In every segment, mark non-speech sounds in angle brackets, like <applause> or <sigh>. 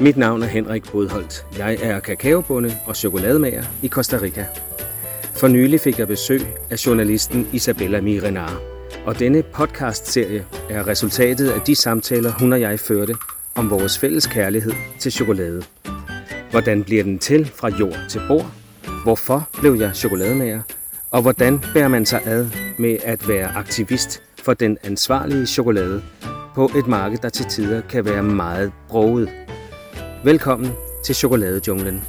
Mit navn er Henrik Bodholt. Jeg er kakaobonde og chokolademager i Costa Rica. For nylig fik jeg besøg af journalisten Isabella Mirenar, og denne podcastserie er resultatet af de samtaler, hun og jeg førte om vores fælles kærlighed til chokolade. Hvordan bliver den til fra jord til bord? Hvorfor blev jeg chokolademager? Og hvordan bærer man sig ad med at være aktivist for den ansvarlige chokolade på et marked, der til tider kan være meget broget? Velkommen til Chokoladejunglen.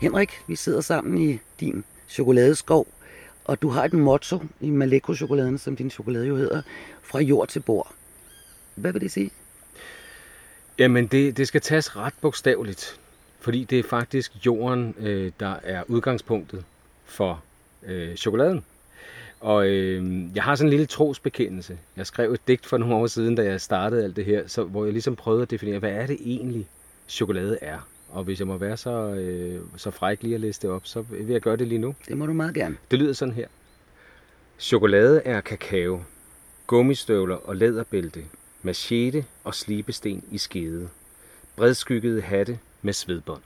Henrik, vi sidder sammen i din chokoladeskov, og du har et motto i Maleko-chokoladen, som din chokolade jo hedder, fra jord til bord. Hvad vil det sige? Jamen, det, det skal tages ret bogstaveligt, fordi det er faktisk jorden, øh, der er udgangspunktet for øh, chokoladen. Og øh, jeg har sådan en lille trosbekendelse. Jeg skrev et digt for nogle år siden, da jeg startede alt det her, så, hvor jeg ligesom prøvede at definere, hvad er det egentlig, chokolade er. Og hvis jeg må være så, øh, så fræk lige at læse det op, så vil jeg gøre det lige nu. Det må du meget gerne. Det lyder sådan her. Chokolade er kakao, gummistøvler og læderbælte, machete og slibesten i skede, bredskyggede hatte med svedbånd.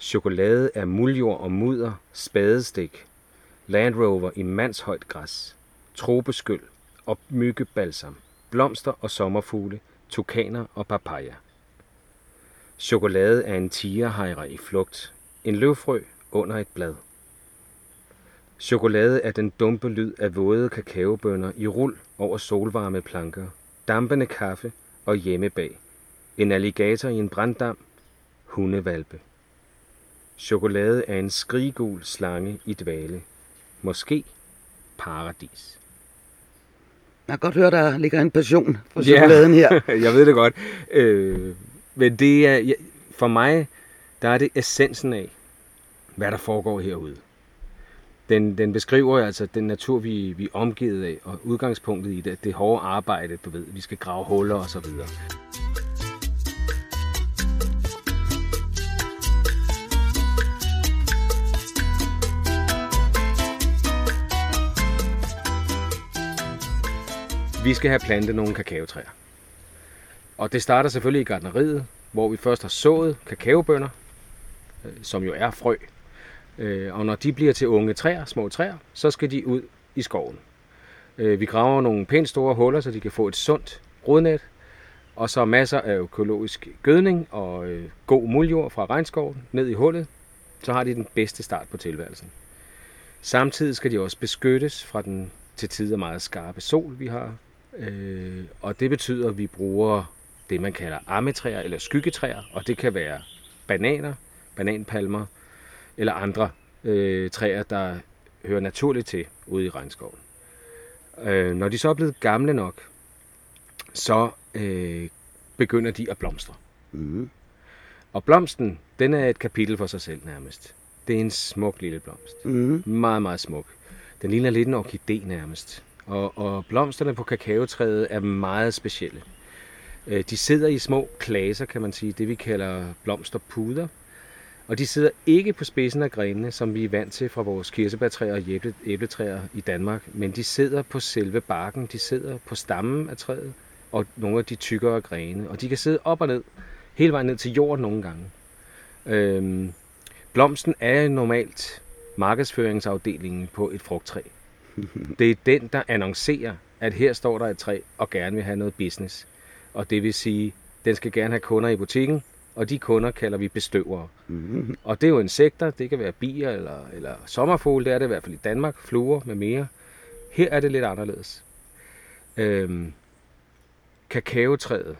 Chokolade af muljord og mudder, spadestik, Land Rover i mandshøjt græs, tropeskyld og myggebalsam, blomster og sommerfugle, tukaner og papaya. Chokolade er en tigerhejre i flugt, en løvfrø under et blad. Chokolade er den dumpe lyd af våde kakaobønner i rul over solvarme planker, dampende kaffe og hjemmebag. En alligator i en branddam, hundevalpe. Chokolade er en skrigul slange i dvale. Måske paradis. Jeg kan godt høre, der ligger en passion for chokoladen her. <laughs> jeg ved det godt. Øh, men det er, for mig, der er det essensen af, hvad der foregår herude. Den, den beskriver altså den natur, vi, vi er omgivet af, og udgangspunktet i det, det hårde arbejde, du ved, vi skal grave huller og så videre. Vi skal have plantet nogle kakaotræer. Og det starter selvfølgelig i gardneriet, hvor vi først har sået kakaobønner, øh, som jo er frø. Øh, og når de bliver til unge træer, små træer, så skal de ud i skoven. Øh, vi graver nogle pænt store huller, så de kan få et sundt rodnet, og så masser af økologisk gødning og god muljord fra regnskoven ned i hullet, så har de den bedste start på tilværelsen. Samtidig skal de også beskyttes fra den til tider meget skarpe sol, vi har Øh, og det betyder, at vi bruger det, man kalder ammetræer eller skyggetræer, og det kan være bananer, bananpalmer eller andre øh, træer, der hører naturligt til ude i regnskoven. Øh, når de så er blevet gamle nok, så øh, begynder de at blomstre. Mm. Og blomsten, den er et kapitel for sig selv nærmest. Det er en smuk lille blomst. Mm. Meget, meget smuk. Den ligner lidt en orkidé nærmest. Og, og blomsterne på kakaotræet er meget specielle. Øh, de sidder i små klaser, kan man sige, det vi kalder blomsterpuder. Og de sidder ikke på spidsen af grenene, som vi er vant til fra vores kirsebærtræer og æbletræer i Danmark, men de sidder på selve barken, de sidder på stammen af træet og nogle af de tykkere grene. Og de kan sidde op og ned, hele vejen ned til jorden nogle gange. Øhm, blomsten er normalt markedsføringsafdelingen på et frugttræ. <laughs> Det er den, der annoncerer, at her står der et træ og gerne vil have noget business. Og det vil sige, den skal gerne have kunder i butikken, og de kunder kalder vi bestøvere. Mm-hmm. Og det er jo insekter, det kan være bier eller, eller sommerfugle, det er det i hvert fald i Danmark, fluer med mere. Her er det lidt anderledes. Øhm, kakaotræet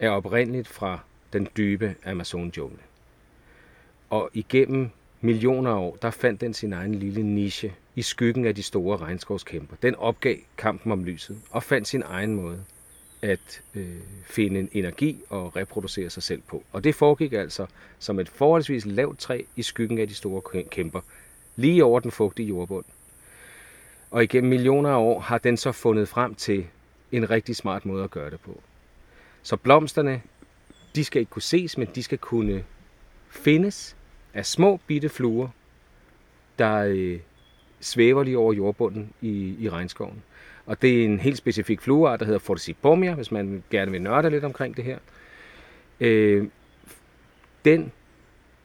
er oprindeligt fra den dybe Amazon-jungle. Og igennem millioner af år, der fandt den sin egen lille niche i skyggen af de store regnskovskæmper. Den opgav kampen om lyset og fandt sin egen måde at øh, finde en energi og reproducere sig selv på. Og det foregik altså som et forholdsvis lavt træ i skyggen af de store kæmper, lige over den fugtige jordbund. Og igennem millioner af år har den så fundet frem til en rigtig smart måde at gøre det på. Så blomsterne, de skal ikke kunne ses, men de skal kunne findes af små bitte fluer, der øh, svæver lige over jordbunden i, i regnskoven. Og det er en helt specifik flueart, der hedder Forcipomia, hvis man gerne vil nørde lidt omkring det her. Øh, den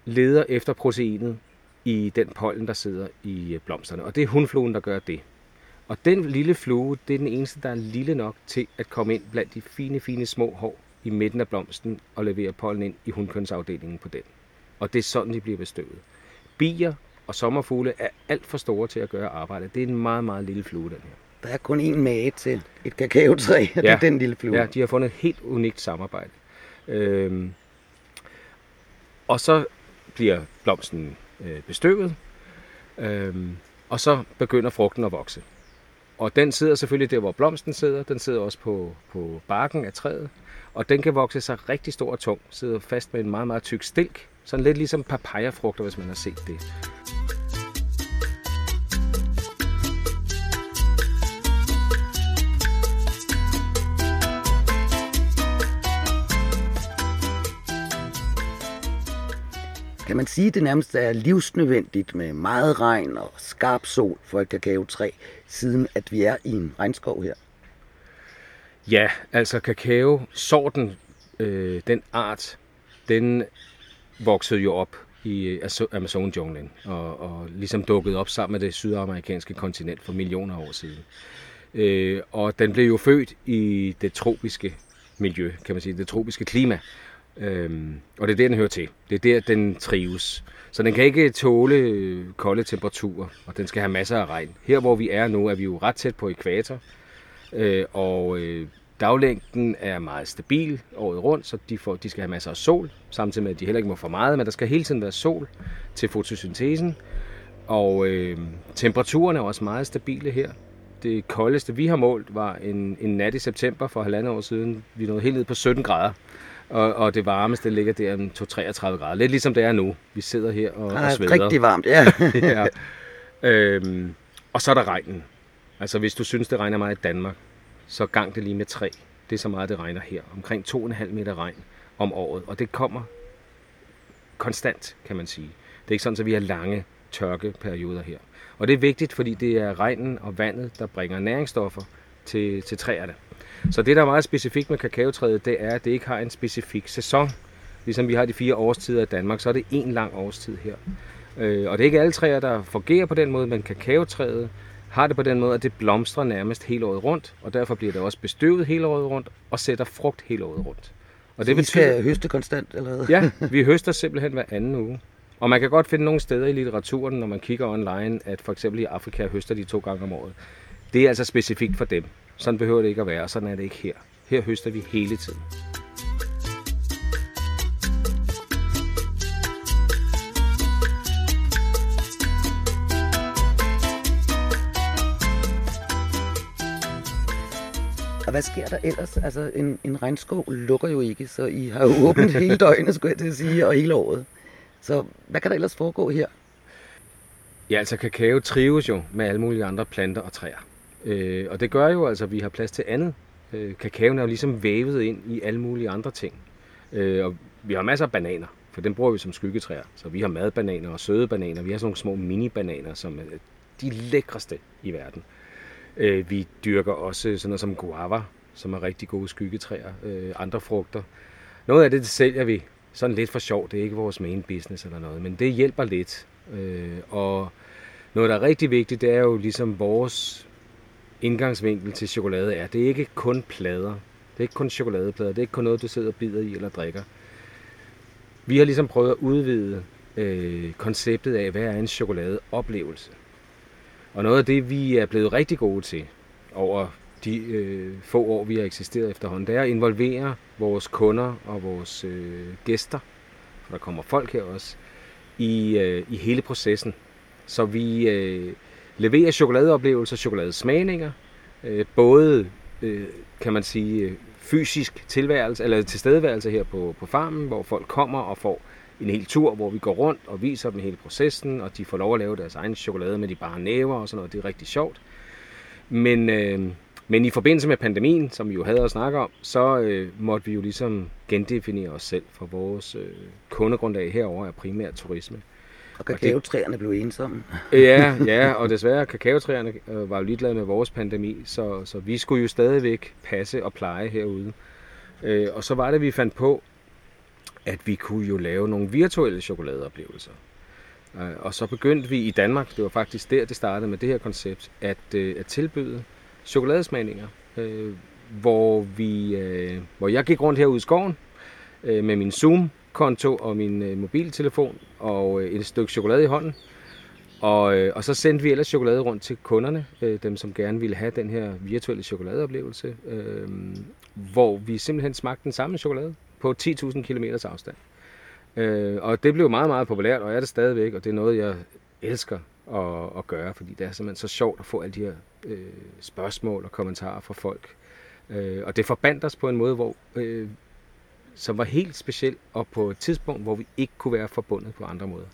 leder efter proteinet i den pollen, der sidder i øh, blomsterne. Og det er hundfluen, der gør det. Og den lille flue, det er den eneste, der er lille nok til at komme ind blandt de fine, fine små hår i midten af blomsten og levere pollen ind i hundkønsafdelingen på den. Og det er sådan, de bliver bestøvet. Bier og sommerfugle er alt for store til at gøre arbejdet. Det er en meget, meget lille flue, den her. Der er kun én mage til et kakaotræ, og det er den lille flue. Ja, de har fundet et helt unikt samarbejde. Øhm, og så bliver blomsten øh, bestøvet, øhm, og så begynder frugten at vokse. Og den sidder selvfølgelig der, hvor blomsten sidder. Den sidder også på, på barken af træet. Og den kan vokse sig rigtig stor og tung. Sidder fast med en meget, meget tyk stilk. Sådan lidt ligesom papayafrugter, hvis man har set det. Kan man sige, at det nærmest er livsnødvendigt med meget regn og skarp sol for et kakaotræ, siden at vi er i en regnskov her? Ja, altså kakao, sorten, øh, den art, den voksede jo op i øh, Amazon-junglen og, og ligesom dukkede op sammen med det sydamerikanske kontinent for millioner år siden. Øh, og den blev jo født i det tropiske miljø, kan man sige, det tropiske klima. Øhm, og det er der, den hører til. Det er der, den trives. Så den kan ikke tåle øh, kolde temperaturer, og den skal have masser af regn. Her, hvor vi er nu, er vi jo ret tæt på ekvator, øh, og øh, daglængden er meget stabil året rundt, så de, får, de skal have masser af sol, samtidig med, at de heller ikke må for meget, men der skal hele tiden være sol til fotosyntesen. Og øh, temperaturen er også meget stabile her. Det koldeste, vi har målt, var en, en nat i september for halvandet år siden. Vi nåede helt ned på 17 grader. Og, og det varmeste ligger der om 33 grader. Lidt ligesom det er nu. Vi sidder her og, Ah, og sveder. rigtig varmt, ja. <laughs> ja. øhm, og så er der regnen. Altså hvis du synes, det regner meget i Danmark, så gang det lige med tre. Det er så meget, det regner her. Omkring 2,5 meter regn om året. Og det kommer konstant, kan man sige. Det er ikke sådan, at vi har lange tørkeperioder her. Og det er vigtigt, fordi det er regnen og vandet, der bringer næringsstoffer til, til træerne. Så det, der er meget specifikt med kakaotræet, det er, at det ikke har en specifik sæson. Ligesom vi har de fire årstider i Danmark, så er det en lang årstid her. Øh, og det er ikke alle træer, der fungerer på den måde, men kakaotræet har det på den måde, at det blomstrer nærmest hele året rundt, og derfor bliver det også bestøvet hele året rundt og sætter frugt hele året rundt. Og det betyder... skal høste konstant, eller hvad? ja, <laughs> vi høster simpelthen hver anden uge. Og man kan godt finde nogle steder i litteraturen, når man kigger online, at for eksempel i Afrika høster de to gange om året. Det er altså specifikt for dem. Sådan behøver det ikke at være, sådan er det ikke her. Her høster vi hele tiden. Og hvad sker der ellers? Altså, en, en regnskov lukker jo ikke, så I har jo åbent hele døgnet, skulle jeg til at sige, og hele året. Så hvad kan der ellers foregå her? Ja, altså kakao trives jo med alle mulige andre planter og træer. Øh, og det gør jo altså, at vi har plads til andet. Øh, kakaoen er jo ligesom vævet ind i alle mulige andre ting. Øh, og vi har masser af bananer, for dem bruger vi som skyggetræer. Så vi har madbananer og søde bananer. Vi har sådan nogle små mini-bananer, som er de lækreste i verden. Øh, vi dyrker også sådan noget som guava, som er rigtig gode skyggetræer. Øh, andre frugter. Noget af det, det sælger vi sådan lidt for sjov. Det er ikke vores main business eller noget, men det hjælper lidt. Øh, og noget, der er rigtig vigtigt, det er jo ligesom vores indgangsvinkel til chokolade er. Det er ikke kun plader. Det er ikke kun chokoladeplader. Det er ikke kun noget, du sidder og bider i eller drikker. Vi har ligesom prøvet at udvide øh, konceptet af, hvad er en chokoladeoplevelse. Og noget af det, vi er blevet rigtig gode til over de øh, få år, vi har eksisteret efterhånden, det er at involvere vores kunder og vores øh, gæster, for der kommer folk her også, i, øh, i hele processen. Så vi øh, leverer chokoladeoplevelser, chokoladesmagninger, øh, både øh, kan man sige øh, fysisk tilværelse, eller tilstedeværelse her på, på farmen, hvor folk kommer og får en hel tur, hvor vi går rundt og viser dem hele processen, og de får lov at lave deres egen chokolade med de bare næver og sådan noget. Det er rigtig sjovt. Men, øh, men i forbindelse med pandemien, som vi jo havde at snakke om, så øh, måtte vi jo ligesom gendefinere os selv, for vores øh, kundegrundlag herover er primært turisme. Og kakaotræerne blev ensomme. Ja, <laughs> ja, og desværre, kakaotræerne øh, var jo ligeglade med vores pandemi, så, så vi skulle jo stadigvæk passe og pleje herude. Øh, og så var det, vi fandt på, at vi kunne jo lave nogle virtuelle chokoladeoplevelser. Øh, og så begyndte vi i Danmark, det var faktisk der, det startede med det her koncept, at, øh, at tilbyde chokoladesmagninger, øh, hvor, vi, øh, hvor jeg gik rundt herude i skoven øh, med min konto og min øh, mobiltelefon og øh, et stykke chokolade i hånden. Og, øh, og så sendte vi ellers chokolade rundt til kunderne, øh, dem som gerne ville have den her virtuelle chokoladeoplevelse, øh, hvor vi simpelthen smagte den samme chokolade på 10.000 km afstand. Øh, og det blev meget, meget populært, og er det stadigvæk, og det er noget, jeg elsker at, at gøre, fordi det er simpelthen så sjovt at få alle de her øh, spørgsmål og kommentarer fra folk. Øh, og det forbandt os på en måde, hvor, øh, som var helt speciel, og på et tidspunkt, hvor vi ikke kunne være forbundet på andre måder.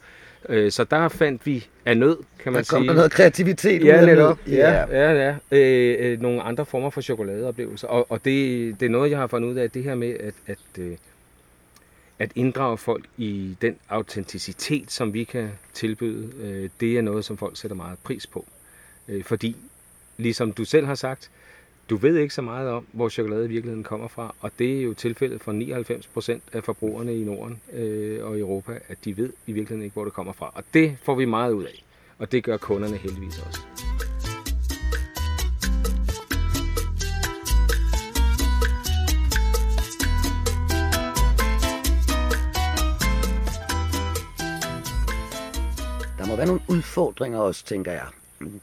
Øh, så der fandt vi af nød, kan man Der kom sige. der noget kreativitet ud Ja, af netop. det. Ja, ja, ja. Øh, øh, nogle andre former for chokoladeoplevelser. Og, og det, det er noget, jeg har fundet ud af, det her med at, at, øh, at inddrage folk i den autenticitet, som vi kan tilbyde, øh, det er noget, som folk sætter meget pris på. Øh, fordi, ligesom du selv har sagt, du ved ikke så meget om, hvor chokolade i virkeligheden kommer fra, og det er jo tilfældet for 99 procent af forbrugerne i Norden øh, og Europa, at de ved i virkeligheden ikke, hvor det kommer fra. Og det får vi meget ud af, og det gør kunderne heldigvis også. Der må være nogle udfordringer også, tænker jeg.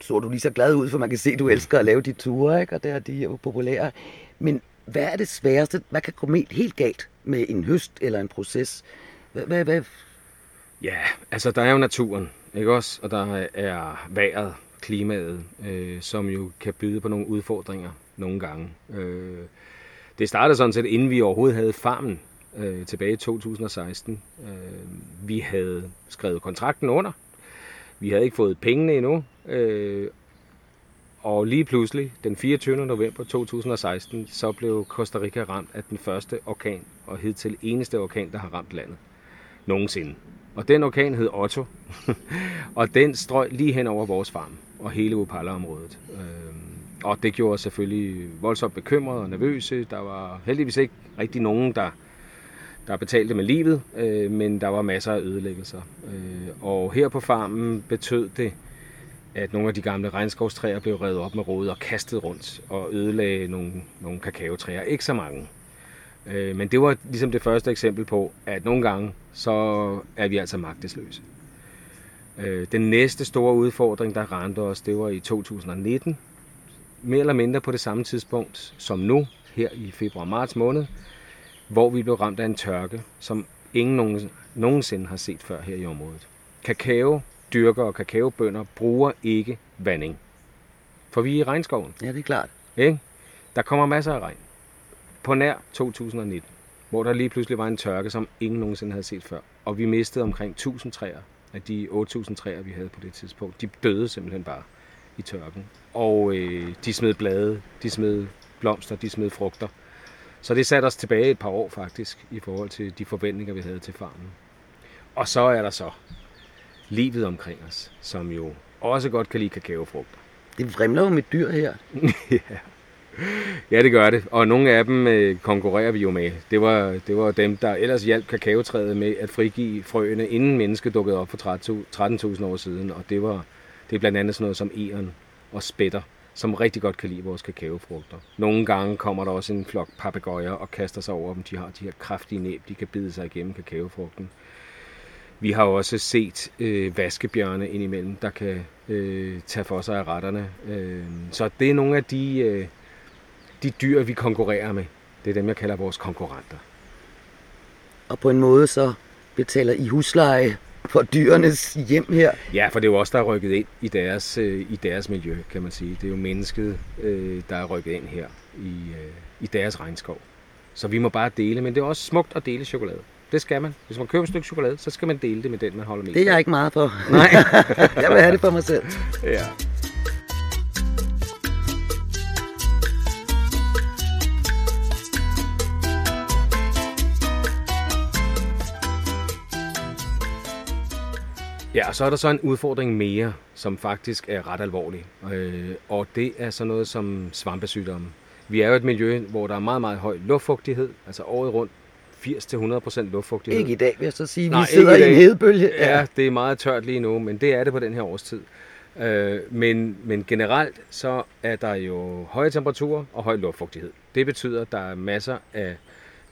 Så du lige så glad ud, for man kan se, at du elsker at lave de ture, ikke? og der de er jo populære. Men hvad er det sværeste? Hvad kan gå helt, helt galt med en høst eller en proces? Hvad, hvad, hvad? Ja, altså der er jo naturen, ikke også? Og der er vejret, klimaet, øh, som jo kan byde på nogle udfordringer nogle gange. Øh, det startede sådan set, inden vi overhovedet havde farmen øh, tilbage i 2016. Øh, vi havde skrevet kontrakten under. Vi havde ikke fået pengene endnu. Øh, og lige pludselig, den 24. november 2016, så blev Costa Rica ramt af den første orkan, og hed til eneste orkan, der har ramt landet nogensinde. Og den orkan hed Otto, <laughs> og den strøg lige hen over vores farm og hele Upala-området. Øh, og det gjorde os selvfølgelig voldsomt bekymrede og nervøse. Der var heldigvis ikke rigtig nogen, der, der betalte med livet, øh, men der var masser af ødelæggelser. Øh, og her på farmen betød det, at nogle af de gamle regnskovstræer blev revet op med rode og kastet rundt og ødelagde nogle, nogle kakaotræer. Ikke så mange. Øh, men det var ligesom det første eksempel på, at nogle gange, så er vi altså magtesløse. Øh, den næste store udfordring, der ramte os, det var i 2019. Mere eller mindre på det samme tidspunkt som nu, her i februar-marts måned, hvor vi blev ramt af en tørke, som ingen nogen, nogensinde har set før her i området. Kakao, dyrker og kakaobønder bruger ikke vanding. For vi er i regnskoven. Ja, det er klart. Ikke? Der kommer masser af regn. På nær 2019, hvor der lige pludselig var en tørke, som ingen nogensinde havde set før. Og vi mistede omkring 1000 træer af de 8000 træer, vi havde på det tidspunkt. De døde simpelthen bare i tørken. Og øh, de smed blade, de smed blomster, de smed frugter. Så det satte os tilbage et par år faktisk, i forhold til de forventninger, vi havde til farmen. Og så er der så livet omkring os, som jo også godt kan lide kakaofrugter. Det vrimler jo med dyr her. <laughs> ja. ja, det gør det. Og nogle af dem øh, konkurrerer vi jo med. Det var, det var dem, der ellers hjalp kakaotræet med at frigive frøene, inden mennesket dukkede op for 13.000 år siden. Og det, var, det er blandt andet sådan noget som eren og spætter, som rigtig godt kan lide vores kakaofrugter. Nogle gange kommer der også en flok papegøjer og kaster sig over dem. De har de her kraftige næb, de kan bide sig igennem kakaofrugten. Vi har også set øh, vaskebjørne indimellem, der kan øh, tage for sig af retterne. Øh, så det er nogle af de, øh, de dyr, vi konkurrerer med. Det er dem, jeg kalder vores konkurrenter. Og på en måde så betaler I husleje for dyrenes hjem her. Ja, for det er jo også der er rykket ind i deres, øh, i deres miljø, kan man sige. Det er jo mennesket, øh, der er rykket ind her i, øh, i deres regnskov. Så vi må bare dele, men det er også smukt at dele chokolade. Det skal man. Hvis man køber et stykke chokolade, så skal man dele det med den, man holder mest Det er jeg ikke meget for. <laughs> Nej. jeg vil have det for mig selv. Ja. Ja, og så er der så en udfordring mere, som faktisk er ret alvorlig. Øh, og det er sådan noget som svampesygdomme. Vi er jo et miljø, hvor der er meget, meget høj luftfugtighed, altså året rundt 80-100% luftfugtighed. Ikke i dag, vil jeg så sige. Vi Nej, sidder i, i en hedebølge. Ja. ja, det er meget tørt lige nu, men det er det på den her årstid. Øh, men, men generelt så er der jo høje temperaturer og høj luftfugtighed. Det betyder, at der er masser af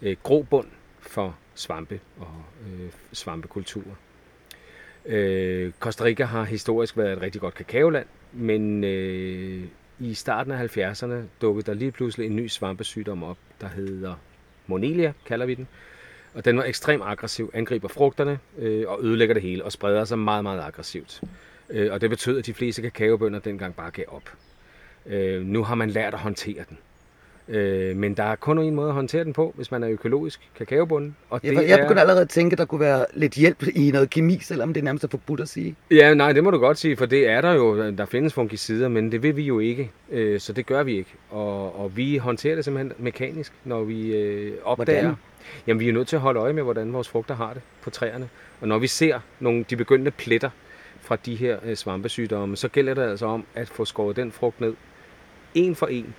øh, grobund for svampe og øh, svampekulturer. Øh, Costa Rica har historisk været et rigtig godt kakaoland, men øh, i starten af 70'erne dukkede der lige pludselig en ny svampesygdom op, der hedder Monelia, kalder vi den. Og den var ekstremt aggressiv, angriber frugterne øh, og ødelægger det hele og spreder sig meget, meget aggressivt. Øh, og det betød, at de fleste kakaobønder dengang bare gav op. Øh, nu har man lært at håndtere den. Øh, men der er kun en måde at håndtere den på, hvis man er økologisk kakaobund. Og det jeg begynder er... allerede at tænke, at der kunne være lidt hjælp i noget kemi, selvom det er nærmest er forbudt at sige. Ja, nej, det må du godt sige, for det er der jo. Der findes fungicider, men det vil vi jo ikke. Øh, så det gør vi ikke. Og, og vi håndterer det simpelthen mekanisk, når vi øh, opdager... Hvordan? Jamen, vi er nødt til at holde øje med, hvordan vores frugter har det på træerne. Og når vi ser nogle, de begyndte pletter fra de her øh, svampesygdomme, så gælder det altså om at få skåret den frugt ned. En for en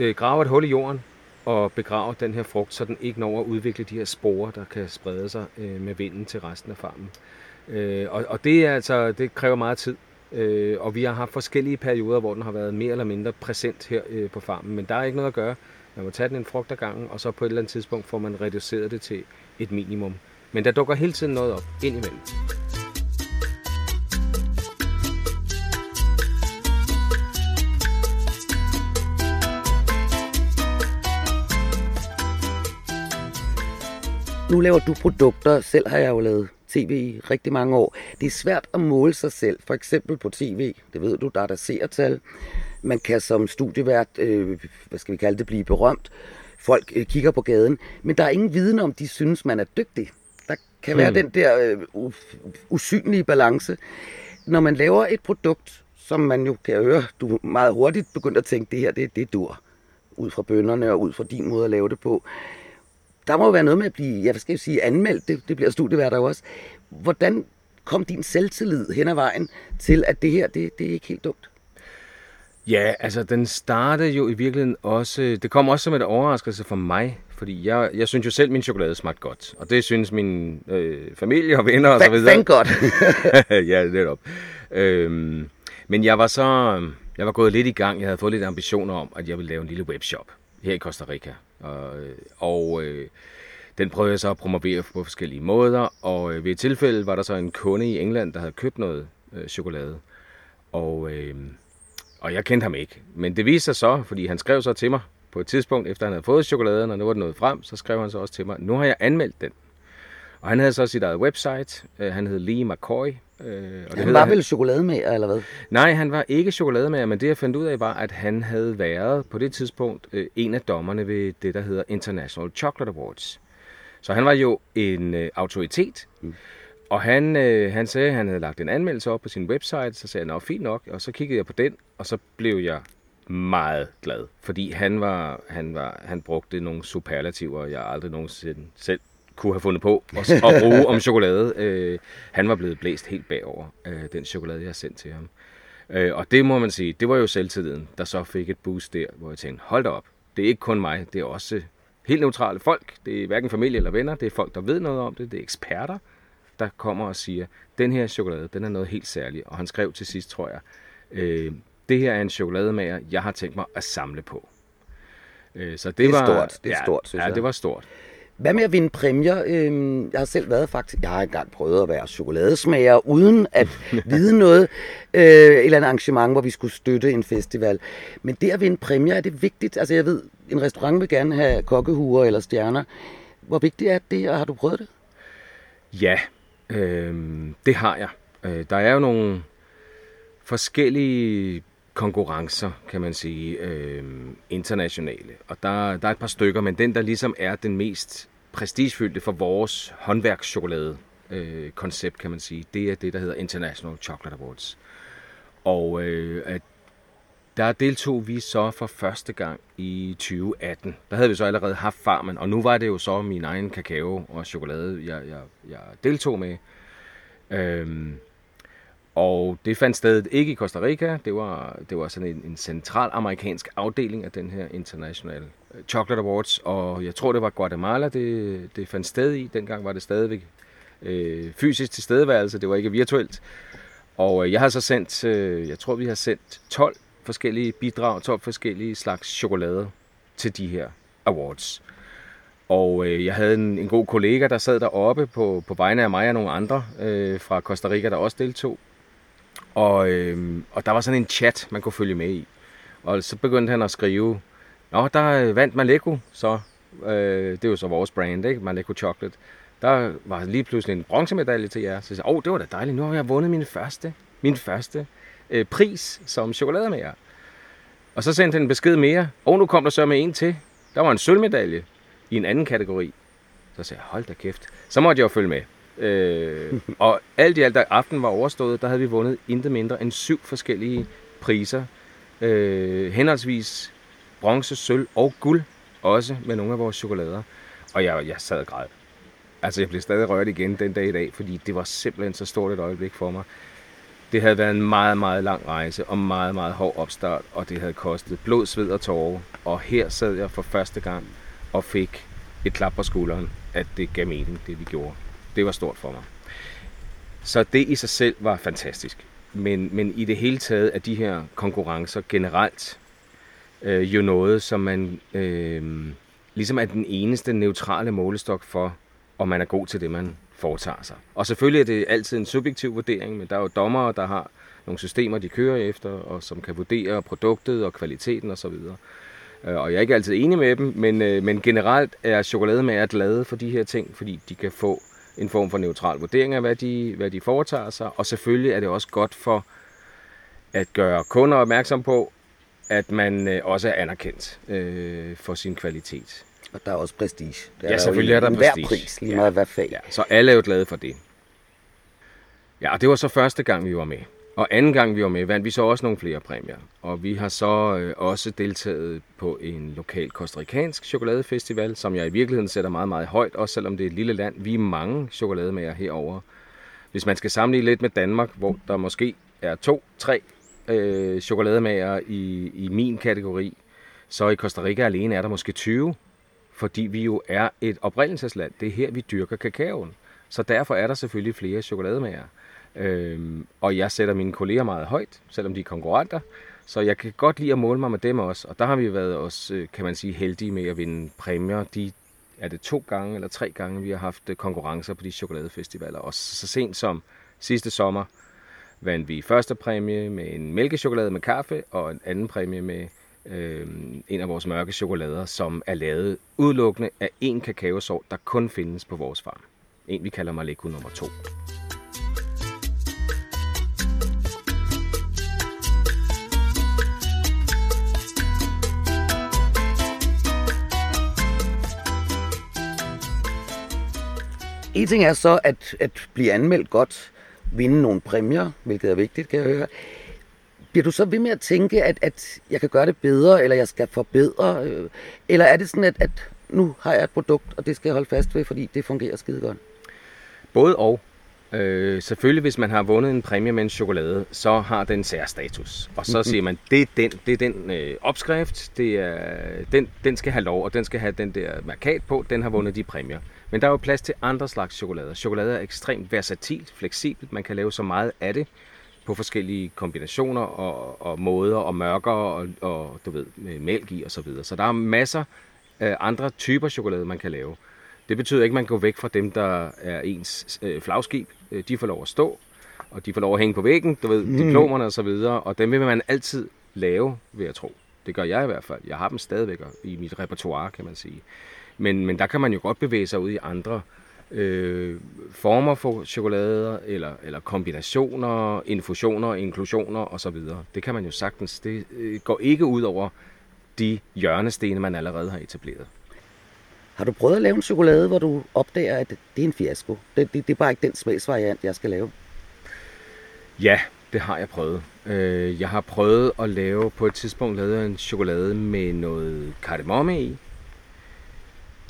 øh, graver et hul i jorden og begraver den her frugt, så den ikke når at udvikle de her sporer, der kan sprede sig øh, med vinden til resten af farmen. Øh, og, og det, er altså, det kræver meget tid. Øh, og vi har haft forskellige perioder, hvor den har været mere eller mindre præsent her øh, på farmen. Men der er ikke noget at gøre. Man må tage den en frugt ad gangen, og så på et eller andet tidspunkt får man reduceret det til et minimum. Men der dukker hele tiden noget op indimellem. Nu laver du produkter. Selv har jeg jo lavet tv i rigtig mange år. Det er svært at måle sig selv. For eksempel på tv, det ved du, der er der seertal. Man kan som studievært, øh, hvad skal vi kalde det, blive berømt. Folk øh, kigger på gaden. Men der er ingen viden om, de synes, man er dygtig. Der kan hmm. være den der øh, usynlige balance. Når man laver et produkt, som man jo kan høre, du meget hurtigt begynder at tænke, det her, det, det dur. Ud fra bønderne og ud fra din måde at lave det på der må jo være noget med at blive, jeg skal sige, anmeldt, det, det bliver studieværter også. Hvordan kom din selvtillid hen ad vejen til, at det her, det, det er ikke helt dumt? Ja, altså den startede jo i virkeligheden også, det kom også som et overraskelse for mig, fordi jeg, jeg synes jo selv, min chokolade smagte godt, og det synes min øh, familie og venner og så videre. Thank godt. <laughs> ja, netop. Øhm, men jeg var så, jeg var gået lidt i gang, jeg havde fået lidt ambitioner om, at jeg ville lave en lille webshop her i Costa Rica. Og, øh, og øh, den prøvede jeg så at promovere på forskellige måder, og øh, ved et tilfælde var der så en kunde i England, der havde købt noget øh, chokolade. Og, øh, og jeg kendte ham ikke. Men det viste sig så, fordi han skrev så til mig på et tidspunkt, efter han havde fået chokoladen, og nu var det nået frem, så skrev han så også til mig, nu har jeg anmeldt den. Og han havde så sit eget website. Øh, han hed Lee McCoy. Øh, og det han var vel chokolademager, eller hvad? Nej, han var ikke chokolademager, men det jeg fandt ud af var, at han havde været på det tidspunkt øh, en af dommerne ved det, der hedder International Chocolate Awards. Så han var jo en øh, autoritet. Mm. Og han, øh, han sagde, at han havde lagt en anmeldelse op på sin website, så sagde han, fint nok, og så kiggede jeg på den, og så blev jeg meget glad, fordi han var, han var, han brugte nogle superlativer, jeg aldrig nogensinde selv kunne have fundet på at, at bruge om chokolade. Øh, han var blevet blæst helt bagover øh, den chokolade, jeg har sendt til ham. Øh, og det må man sige, det var jo selvtilliden, der så fik et boost der, hvor jeg tænkte, hold da op, det er ikke kun mig, det er også helt neutrale folk. Det er hverken familie eller venner, det er folk, der ved noget om det, det er eksperter, der kommer og siger, den her chokolade, den er noget helt særligt. Og han skrev til sidst, tror jeg, øh, det her er en chokolademager, jeg har tænkt mig at samle på. Øh, så det, det er var, stort, det er ja, stort, synes ja, jeg. det var stort. Hvad med at vinde præmier? Øhm, jeg har selv været faktisk, jeg har engang prøvet at være chokoladesmager, uden at <laughs> vide noget. Øh, et eller andet arrangement, hvor vi skulle støtte en festival. Men det at vinde præmier, er det vigtigt? Altså jeg ved, en restaurant vil gerne have kokkehuer eller stjerner. Hvor vigtigt er det, og har du prøvet det? Ja, øh, det har jeg. Øh, der er jo nogle forskellige konkurrencer, kan man sige, øh, internationale. Og der, der er et par stykker, men den, der ligesom er den mest prestigefyldte for vores håndværkschokolade øh, koncept, kan man sige, det er det, der hedder International Chocolate Awards. Og øh, at der deltog vi så for første gang i 2018. Der havde vi så allerede haft farmen, og nu var det jo så min egen kakao og chokolade, jeg, jeg, jeg deltog med. Øhm, og det fandt sted ikke i Costa Rica, det var, det var sådan en, en central amerikansk afdeling af den her International øh, Chocolate Awards, og jeg tror det var Guatemala, det, det fandt sted i. Dengang var det stadigvæk øh, fysisk tilstedeværelse, det var ikke virtuelt. Og øh, jeg har så sendt, øh, jeg tror vi har sendt 12 forskellige bidrag, 12 forskellige slags chokolade til de her awards. Og øh, jeg havde en, en god kollega, der sad deroppe på, på vegne af mig og nogle andre øh, fra Costa Rica, der også deltog. Og, øh, og der var sådan en chat, man kunne følge med i. Og så begyndte han at skrive, Nå, der øh, vandt Maleko, så øh, det er jo så vores brand, ikke? Maleko Chocolate. Der var lige pludselig en bronzemedalje til jer. Så jeg sagde, åh, oh, det var da dejligt, nu har jeg vundet min første, min første øh, pris som chokolademager. Og så sendte han en besked mere, og nu kom der så med en til. Der var en sølvmedalje i en anden kategori. Så sagde jeg, hold da kæft. Så måtte jeg jo følge med. Øh, og alt i alt, da aftenen var overstået, der havde vi vundet intet mindre end syv forskellige priser. Øh, henholdsvis bronze, sølv og guld, også med nogle af vores chokolader. Og jeg, jeg sad og græd. Altså, jeg blev stadig rørt igen den dag i dag, fordi det var simpelthen så stort et øjeblik for mig. Det havde været en meget, meget lang rejse og meget, meget hård opstart, og det havde kostet blod, sved og tårer. Og her sad jeg for første gang og fik et klap på skulderen, at det gav mening, det vi gjorde. Det var stort for mig. Så det i sig selv var fantastisk. Men, men i det hele taget er de her konkurrencer generelt øh, jo noget, som man øh, ligesom er den eneste neutrale målestok for, om man er god til det, man foretager sig. Og selvfølgelig er det altid en subjektiv vurdering, men der er jo dommere, der har nogle systemer, de kører efter, og som kan vurdere produktet og kvaliteten osv. Øh, og jeg er ikke altid enig med dem, men, øh, men generelt er chokolademager glade for de her ting, fordi de kan få en form for neutral vurdering af, hvad de, hvad de foretager sig. Og selvfølgelig er det også godt for at gøre kunder opmærksom på, at man øh, også er anerkendt øh, for sin kvalitet. Og der er også prestige. Der ja, er selvfølgelig er der prestige. Pris, lige meget hvad fag. Ja, så alle er jo glade for det. Ja, og det var så første gang, vi var med. Og anden gang, vi var med, vandt vi så også nogle flere præmier. Og vi har så øh, også deltaget på en lokal kostarikansk chokoladefestival, som jeg i virkeligheden sætter meget, meget højt, også selvom det er et lille land. Vi er mange chokolademager herover. Hvis man skal sammenligne lidt med Danmark, hvor der måske er to, tre øh, chokolademager i, i min kategori, så i Costa Rica alene er der måske 20, fordi vi jo er et oprindelsesland. Det er her, vi dyrker kakaoen. Så derfor er der selvfølgelig flere chokolademager. Øhm, og jeg sætter mine kolleger meget højt, selvom de er konkurrenter. Så jeg kan godt lide at måle mig med dem også. Og der har vi været også, øh, kan man sige, heldige med at vinde præmier. De er det to gange eller tre gange, vi har haft øh, konkurrencer på de chokoladefestivaler. Og så sent som sidste sommer vandt vi første præmie med en mælkechokolade med kaffe, og en anden præmie med øh, en af vores mørke chokolader, som er lavet udelukkende af en kakaosort, der kun findes på vores farm. En vi kalder Maleku nummer 2. En ting er så at, at blive anmeldt godt, vinde nogle præmier, hvilket er vigtigt, kan jeg høre. Bliver du så ved med at tænke, at, at jeg kan gøre det bedre, eller jeg skal forbedre? Øh, eller er det sådan, at, at nu har jeg et produkt, og det skal jeg holde fast ved, fordi det fungerer skide godt? Både og. Øh, selvfølgelig, hvis man har vundet en præmie med en chokolade, så har den særstatus. Og så mm-hmm. siger man, det er den, det er den øh, opskrift, det er, den, den skal have lov, og den skal have den der markat på, den har vundet de præmier. Men der er jo plads til andre slags chokolader. Chokolade er ekstremt versatilt, fleksibelt. Man kan lave så meget af det på forskellige kombinationer og, og måder og mørker og, og du ved, med mælk i og så videre. Så der er masser af andre typer chokolade, man kan lave. Det betyder ikke, at man går væk fra dem, der er ens øh, flagskib. Øh, de får lov at stå, og de får lov at hænge på væggen, du ved, mm. diplomerne og så videre, og dem vil man altid lave, vil jeg tro. Det gør jeg i hvert fald. Jeg har dem stadigvæk i mit repertoire, kan man sige. Men, men der kan man jo godt bevæge sig ud i andre øh, former for chokolader, eller, eller kombinationer, infusioner, inklusioner osv. Det kan man jo sagtens. Det øh, går ikke ud over de hjørnestene, man allerede har etableret. Har du prøvet at lave en chokolade, hvor du opdager, at det er en fiasko? Det, det, det er bare ikke den smagsvariant, jeg skal lave. Ja, det har jeg prøvet. Øh, jeg har prøvet at lave, på et tidspunkt lavede en chokolade med noget kardemomme i.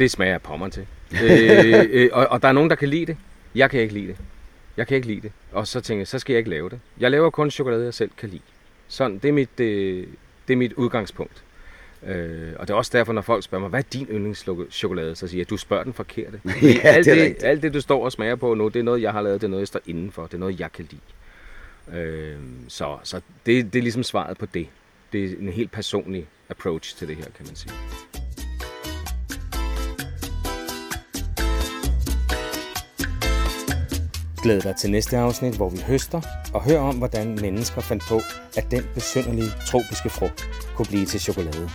Det smager på mig til. øh, øh, og, og der er nogen, der kan lide det. Jeg kan ikke lide det. Jeg kan ikke lide det. Og så tænker jeg, så skal jeg ikke lave det. Jeg laver kun chokolade, jeg selv kan lide. Sådan, det er mit, det, det er mit udgangspunkt. Øh, og det er også derfor, når folk spørger mig, hvad er din yndlingschokolade? Så siger jeg, du spørger den forkerte. <laughs> Ja, alt, det det, rigtigt. alt det, du står og smager på nu, det er noget, jeg har lavet, det er noget, jeg står indenfor, det er noget, jeg kan lide. Øh, så så det, det er ligesom svaret på det. Det er en helt personlig approach til det her, kan man sige. Glæd dig til næste afsnit, hvor vi høster og hører om, hvordan mennesker fandt på, at den besynderlige tropiske frugt kunne blive til chokolade.